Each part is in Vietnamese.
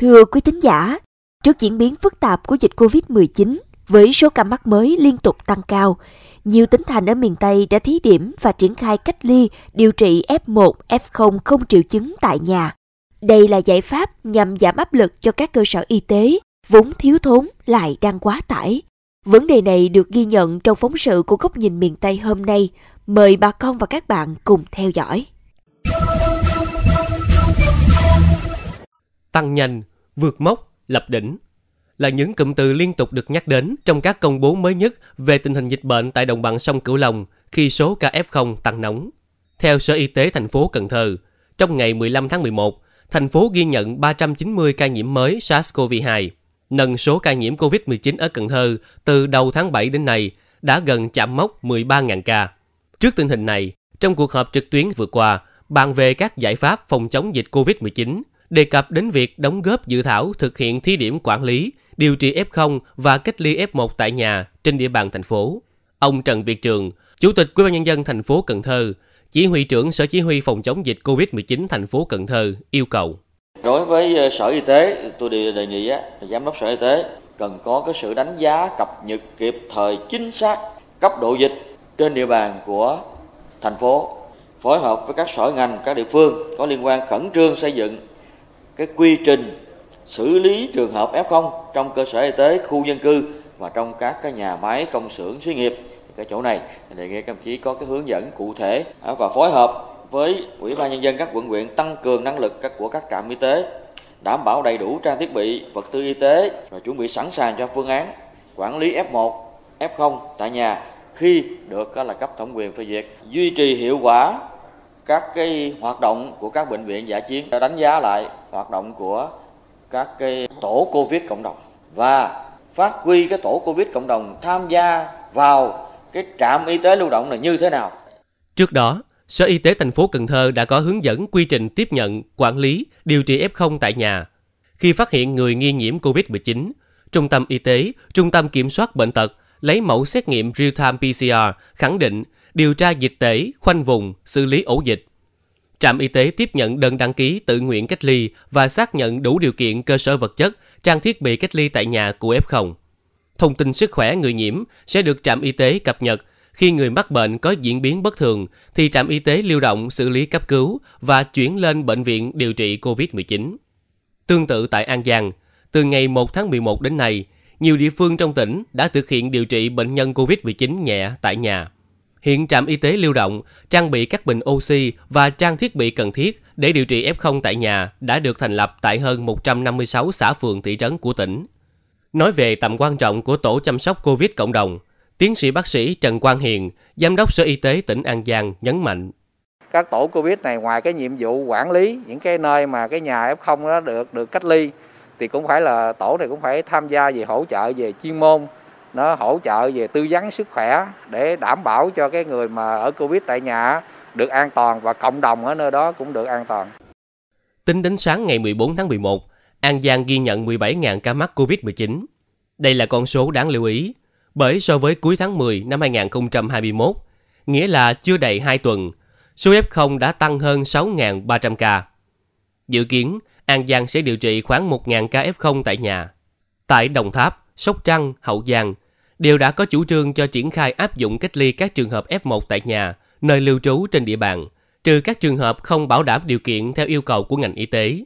Thưa quý thính giả, trước diễn biến phức tạp của dịch COVID-19 với số ca mắc mới liên tục tăng cao, nhiều tỉnh thành ở miền Tây đã thí điểm và triển khai cách ly, điều trị F1, F0 không triệu chứng tại nhà. Đây là giải pháp nhằm giảm áp lực cho các cơ sở y tế, vốn thiếu thốn lại đang quá tải. Vấn đề này được ghi nhận trong phóng sự của góc nhìn miền Tây hôm nay. Mời bà con và các bạn cùng theo dõi. Tăng nhanh, vượt mốc, lập đỉnh là những cụm từ liên tục được nhắc đến trong các công bố mới nhất về tình hình dịch bệnh tại đồng bằng sông Cửu Long khi số ca F0 tăng nóng. Theo Sở Y tế thành phố Cần Thơ, trong ngày 15 tháng 11, thành phố ghi nhận 390 ca nhiễm mới SARS-CoV-2, nâng số ca nhiễm COVID-19 ở Cần Thơ từ đầu tháng 7 đến nay đã gần chạm mốc 13.000 ca. Trước tình hình này, trong cuộc họp trực tuyến vừa qua, bàn về các giải pháp phòng chống dịch COVID-19, đề cập đến việc đóng góp dự thảo thực hiện thí điểm quản lý, điều trị F0 và cách ly F1 tại nhà trên địa bàn thành phố. Ông Trần Việt Trường, Chủ tịch Ủy ban nhân dân thành phố Cần Thơ, chỉ huy trưởng Sở Chỉ huy phòng chống dịch COVID-19 thành phố Cần Thơ yêu cầu. Đối với ờ, Sở Y tế, tôi đề, đề nghị á, Giám đốc Sở Y tế cần có cái sự đánh giá cập nhật kịp thời chính xác cấp độ dịch trên địa bàn của thành phố phối hợp với các sở ngành các địa phương có liên quan khẩn trương xây dựng cái quy trình xử lý trường hợp F0 trong cơ sở y tế, khu dân cư và trong các cái nhà máy công xưởng xí nghiệp. Cái chỗ này đề nghị các đồng chí có cái hướng dẫn cụ thể à, và phối hợp với ủy ban nhân dân các quận huyện tăng cường năng lực các của các trạm y tế đảm bảo đầy đủ trang thiết bị vật tư y tế và chuẩn bị sẵn sàng cho phương án quản lý F1 F0 tại nhà khi được là cấp thẩm quyền phê duyệt. Duy trì hiệu quả các cái hoạt động của các bệnh viện giả chiến đánh giá lại hoạt động của các cái tổ covid cộng đồng và phát huy cái tổ covid cộng đồng tham gia vào cái trạm y tế lưu động là như thế nào trước đó Sở Y tế thành phố Cần Thơ đã có hướng dẫn quy trình tiếp nhận, quản lý, điều trị F0 tại nhà. Khi phát hiện người nghi nhiễm COVID-19, Trung tâm Y tế, Trung tâm Kiểm soát Bệnh tật lấy mẫu xét nghiệm real-time PCR khẳng định điều tra dịch tễ, khoanh vùng, xử lý ổ dịch. Trạm y tế tiếp nhận đơn đăng ký tự nguyện cách ly và xác nhận đủ điều kiện cơ sở vật chất, trang thiết bị cách ly tại nhà của F0. Thông tin sức khỏe người nhiễm sẽ được trạm y tế cập nhật khi người mắc bệnh có diễn biến bất thường thì trạm y tế lưu động xử lý cấp cứu và chuyển lên bệnh viện điều trị COVID-19. Tương tự tại An Giang, từ ngày 1 tháng 11 đến nay, nhiều địa phương trong tỉnh đã thực hiện điều trị bệnh nhân COVID-19 nhẹ tại nhà. Hiện trạm y tế lưu động trang bị các bình oxy và trang thiết bị cần thiết để điều trị F0 tại nhà đã được thành lập tại hơn 156 xã phường thị trấn của tỉnh. Nói về tầm quan trọng của tổ chăm sóc COVID cộng đồng, tiến sĩ bác sĩ Trần Quang Hiền, Giám đốc Sở Y tế tỉnh An Giang nhấn mạnh. Các tổ COVID này ngoài cái nhiệm vụ quản lý những cái nơi mà cái nhà F0 đó được được cách ly thì cũng phải là tổ này cũng phải tham gia về hỗ trợ về chuyên môn nó hỗ trợ về tư vấn sức khỏe để đảm bảo cho cái người mà ở Covid tại nhà được an toàn và cộng đồng ở nơi đó cũng được an toàn. Tính đến sáng ngày 14 tháng 11, An Giang ghi nhận 17.000 ca mắc Covid-19. Đây là con số đáng lưu ý, bởi so với cuối tháng 10 năm 2021, nghĩa là chưa đầy 2 tuần, số F0 đã tăng hơn 6.300 ca. Dự kiến, An Giang sẽ điều trị khoảng 1.000 ca F0 tại nhà. Tại Đồng Tháp, Sóc Trăng, Hậu Giang đều đã có chủ trương cho triển khai áp dụng cách ly các trường hợp F1 tại nhà, nơi lưu trú trên địa bàn, trừ các trường hợp không bảo đảm điều kiện theo yêu cầu của ngành y tế.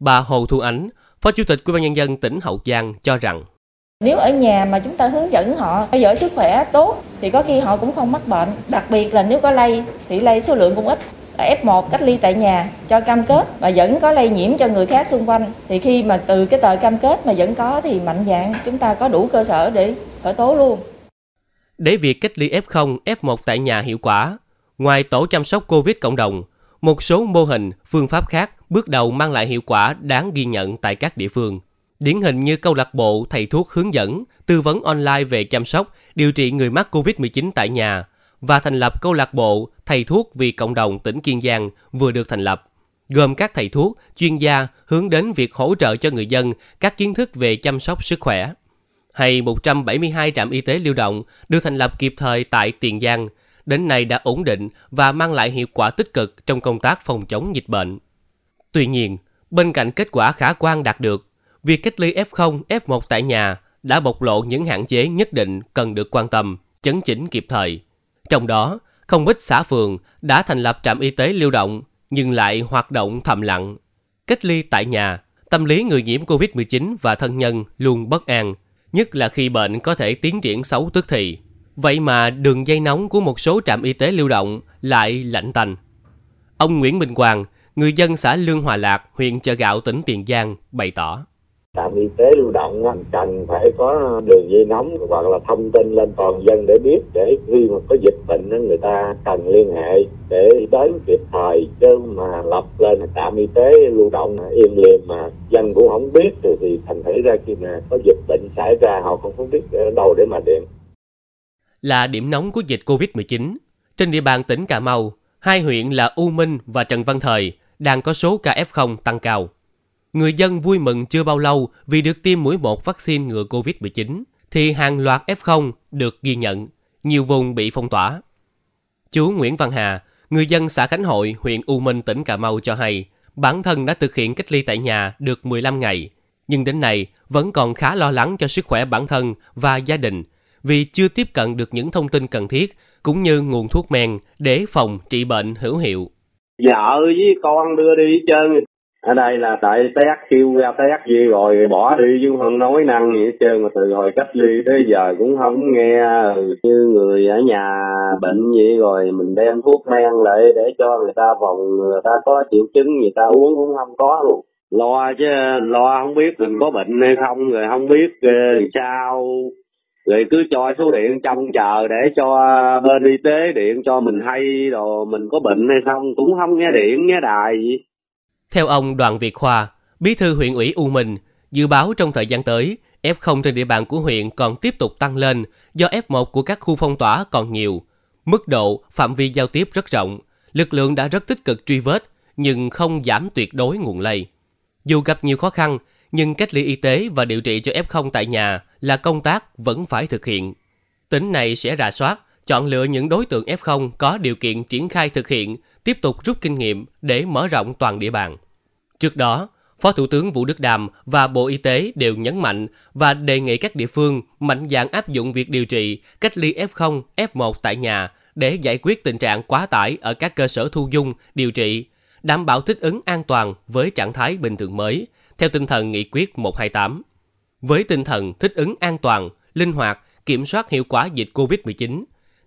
Bà Hồ Thu Ánh, Phó Chủ tịch Ủy ban nhân dân tỉnh Hậu Giang cho rằng nếu ở nhà mà chúng ta hướng dẫn họ theo dõi sức khỏe tốt thì có khi họ cũng không mắc bệnh. Đặc biệt là nếu có lây thì lây số lượng cũng ít. F1 cách ly tại nhà cho cam kết và vẫn có lây nhiễm cho người khác xung quanh thì khi mà từ cái tờ cam kết mà vẫn có thì mạnh dạng chúng ta có đủ cơ sở để khởi tố luôn. Để việc cách ly F0, F1 tại nhà hiệu quả, ngoài tổ chăm sóc COVID cộng đồng, một số mô hình, phương pháp khác bước đầu mang lại hiệu quả đáng ghi nhận tại các địa phương. Điển hình như câu lạc bộ thầy thuốc hướng dẫn, tư vấn online về chăm sóc, điều trị người mắc COVID-19 tại nhà và thành lập câu lạc bộ thầy thuốc vì cộng đồng tỉnh Kiên Giang vừa được thành lập, gồm các thầy thuốc, chuyên gia hướng đến việc hỗ trợ cho người dân các kiến thức về chăm sóc sức khỏe. Hay 172 trạm y tế lưu động được thành lập kịp thời tại Tiền Giang, đến nay đã ổn định và mang lại hiệu quả tích cực trong công tác phòng chống dịch bệnh. Tuy nhiên, Bên cạnh kết quả khả quan đạt được, việc cách ly F0, F1 tại nhà đã bộc lộ những hạn chế nhất định cần được quan tâm, chấn chỉnh kịp thời. Trong đó, không ít xã phường đã thành lập trạm y tế lưu động nhưng lại hoạt động thầm lặng. Cách ly tại nhà, tâm lý người nhiễm COVID-19 và thân nhân luôn bất an, nhất là khi bệnh có thể tiến triển xấu tức thì. Vậy mà đường dây nóng của một số trạm y tế lưu động lại lạnh tành. Ông Nguyễn Minh Quang, người dân xã Lương Hòa Lạc, huyện Chợ Gạo, tỉnh Tiền Giang, bày tỏ trạm y tế lưu động cần phải có đường dây nóng hoặc là thông tin lên toàn dân để biết để khi mà có dịch bệnh người ta cần liên hệ để đến kịp thời. Chứ mà lập lên trạm y tế lưu động im liềm mà dân cũng không biết thì, thì thành thử ra khi mà có dịch bệnh xảy ra họ cũng không biết ở đâu để mà điện là điểm nóng của dịch Covid-19 trên địa bàn tỉnh Cà Mau hai huyện là U Minh và Trần Văn Thời đang có số ca F0 tăng cao người dân vui mừng chưa bao lâu vì được tiêm mũi một vaccine ngừa COVID-19, thì hàng loạt F0 được ghi nhận, nhiều vùng bị phong tỏa. Chú Nguyễn Văn Hà, người dân xã Khánh Hội, huyện U Minh, tỉnh Cà Mau cho hay, bản thân đã thực hiện cách ly tại nhà được 15 ngày, nhưng đến nay vẫn còn khá lo lắng cho sức khỏe bản thân và gia đình vì chưa tiếp cận được những thông tin cần thiết cũng như nguồn thuốc men để phòng trị bệnh hữu hiệu. Dạ, Vợ với con đưa đi chơi ở đây là tại test kêu ra test gì rồi bỏ đi chứ không nói năng gì hết trơn mà từ hồi cách ly tới giờ cũng không nghe ừ, như người ở nhà bệnh gì rồi mình đem thuốc men lại để cho người ta phòng người ta có triệu chứng người ta uống cũng không có luôn. Lo chứ lo không biết mình có bệnh hay không rồi không biết uh, sao. Rồi cứ cho số điện trong chờ để cho bên y tế điện cho mình hay rồi mình có bệnh hay không cũng không nghe điện nghe đài gì theo ông Đoàn Việt Khoa, bí thư huyện ủy U Minh, dự báo trong thời gian tới, F0 trên địa bàn của huyện còn tiếp tục tăng lên do F1 của các khu phong tỏa còn nhiều. Mức độ, phạm vi giao tiếp rất rộng, lực lượng đã rất tích cực truy vết, nhưng không giảm tuyệt đối nguồn lây. Dù gặp nhiều khó khăn, nhưng cách ly y tế và điều trị cho F0 tại nhà là công tác vẫn phải thực hiện. Tỉnh này sẽ rà soát, chọn lựa những đối tượng F0 có điều kiện triển khai thực hiện tiếp tục rút kinh nghiệm để mở rộng toàn địa bàn. Trước đó, Phó Thủ tướng Vũ Đức Đàm và Bộ Y tế đều nhấn mạnh và đề nghị các địa phương mạnh dạn áp dụng việc điều trị, cách ly F0, F1 tại nhà để giải quyết tình trạng quá tải ở các cơ sở thu dung, điều trị, đảm bảo thích ứng an toàn với trạng thái bình thường mới, theo tinh thần nghị quyết 128. Với tinh thần thích ứng an toàn, linh hoạt, kiểm soát hiệu quả dịch COVID-19,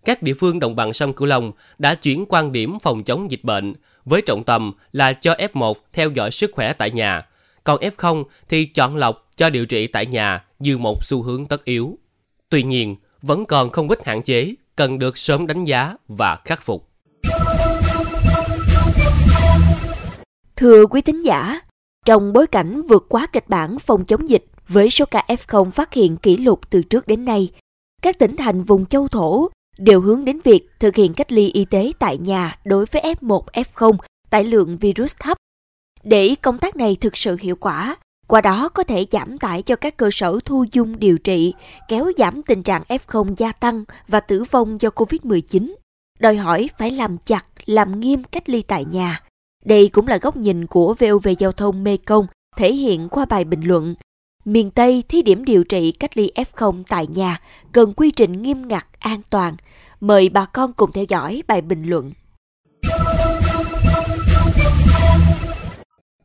các địa phương đồng bằng sông Cửu Long đã chuyển quan điểm phòng chống dịch bệnh với trọng tâm là cho F1 theo dõi sức khỏe tại nhà, còn F0 thì chọn lọc cho điều trị tại nhà như một xu hướng tất yếu. Tuy nhiên, vẫn còn không ít hạn chế cần được sớm đánh giá và khắc phục. Thưa quý thính giả, trong bối cảnh vượt quá kịch bản phòng chống dịch với số ca F0 phát hiện kỷ lục từ trước đến nay, các tỉnh thành vùng châu thổ đều hướng đến việc thực hiện cách ly y tế tại nhà đối với F1, F0 tải lượng virus thấp. Để công tác này thực sự hiệu quả, qua đó có thể giảm tải cho các cơ sở thu dung điều trị, kéo giảm tình trạng F0 gia tăng và tử vong do COVID-19. Đòi hỏi phải làm chặt, làm nghiêm cách ly tại nhà. Đây cũng là góc nhìn của VOV Giao thông Mê Công thể hiện qua bài bình luận Miền Tây thí điểm điều trị cách ly F0 tại nhà, cần quy trình nghiêm ngặt, an toàn. Mời bà con cùng theo dõi bài bình luận.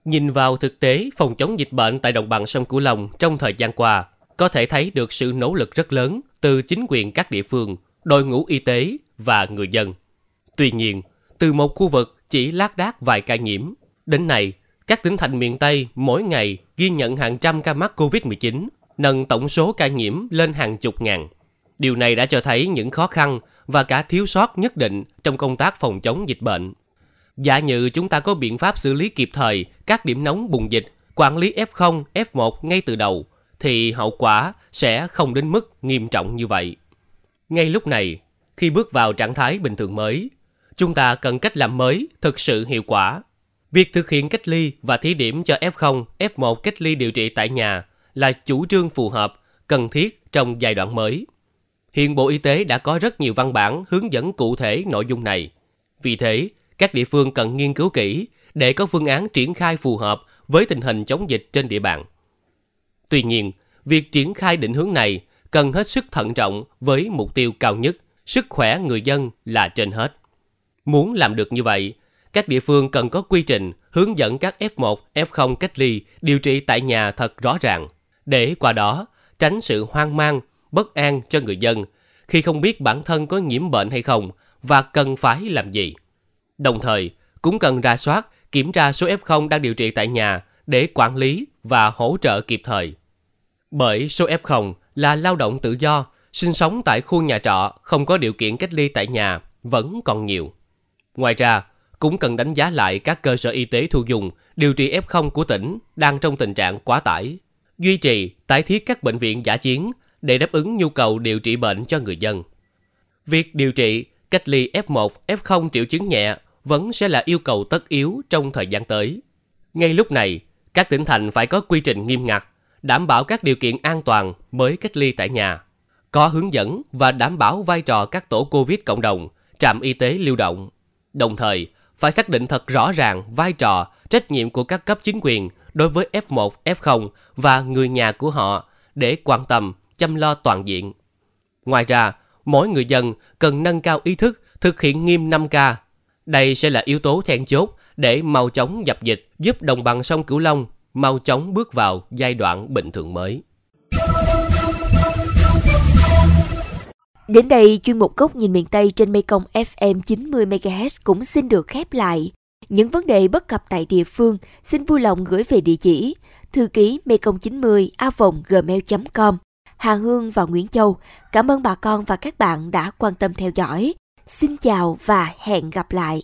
Nhìn vào thực tế phòng chống dịch bệnh tại đồng bằng sông Cửu Long trong thời gian qua, có thể thấy được sự nỗ lực rất lớn từ chính quyền các địa phương, đội ngũ y tế và người dân. Tuy nhiên, từ một khu vực chỉ lác đác vài ca nhiễm, đến nay các tỉnh thành miền Tây mỗi ngày ghi nhận hàng trăm ca mắc COVID-19, nâng tổng số ca nhiễm lên hàng chục ngàn. Điều này đã cho thấy những khó khăn và cả thiếu sót nhất định trong công tác phòng chống dịch bệnh. Giả như chúng ta có biện pháp xử lý kịp thời các điểm nóng bùng dịch, quản lý F0, F1 ngay từ đầu, thì hậu quả sẽ không đến mức nghiêm trọng như vậy. Ngay lúc này, khi bước vào trạng thái bình thường mới, chúng ta cần cách làm mới thực sự hiệu quả Việc thực hiện cách ly và thí điểm cho F0, F1 cách ly điều trị tại nhà là chủ trương phù hợp, cần thiết trong giai đoạn mới. Hiện Bộ Y tế đã có rất nhiều văn bản hướng dẫn cụ thể nội dung này. Vì thế, các địa phương cần nghiên cứu kỹ để có phương án triển khai phù hợp với tình hình chống dịch trên địa bàn. Tuy nhiên, việc triển khai định hướng này cần hết sức thận trọng với mục tiêu cao nhất, sức khỏe người dân là trên hết. Muốn làm được như vậy, các địa phương cần có quy trình hướng dẫn các F1, F0 cách ly, điều trị tại nhà thật rõ ràng, để qua đó tránh sự hoang mang, bất an cho người dân khi không biết bản thân có nhiễm bệnh hay không và cần phải làm gì. Đồng thời, cũng cần ra soát, kiểm tra số F0 đang điều trị tại nhà để quản lý và hỗ trợ kịp thời. Bởi số F0 là lao động tự do, sinh sống tại khu nhà trọ không có điều kiện cách ly tại nhà vẫn còn nhiều. Ngoài ra, cũng cần đánh giá lại các cơ sở y tế thu dùng, điều trị F0 của tỉnh đang trong tình trạng quá tải. Duy trì, tái thiết các bệnh viện giả chiến để đáp ứng nhu cầu điều trị bệnh cho người dân. Việc điều trị, cách ly F1, F0 triệu chứng nhẹ vẫn sẽ là yêu cầu tất yếu trong thời gian tới. Ngay lúc này, các tỉnh thành phải có quy trình nghiêm ngặt, đảm bảo các điều kiện an toàn mới cách ly tại nhà, có hướng dẫn và đảm bảo vai trò các tổ COVID cộng đồng, trạm y tế lưu động. Đồng thời, phải xác định thật rõ ràng vai trò, trách nhiệm của các cấp chính quyền đối với F1, F0 và người nhà của họ để quan tâm, chăm lo toàn diện. Ngoài ra, mỗi người dân cần nâng cao ý thức thực hiện nghiêm 5K. Đây sẽ là yếu tố then chốt để mau chóng dập dịch giúp đồng bằng sông Cửu Long mau chóng bước vào giai đoạn bình thường mới. Đến đây, chuyên mục Góc nhìn miền Tây trên Mekong FM 90MHz cũng xin được khép lại. Những vấn đề bất cập tại địa phương xin vui lòng gửi về địa chỉ thư ký mekong 90 a gmail.com Hà Hương và Nguyễn Châu. Cảm ơn bà con và các bạn đã quan tâm theo dõi. Xin chào và hẹn gặp lại.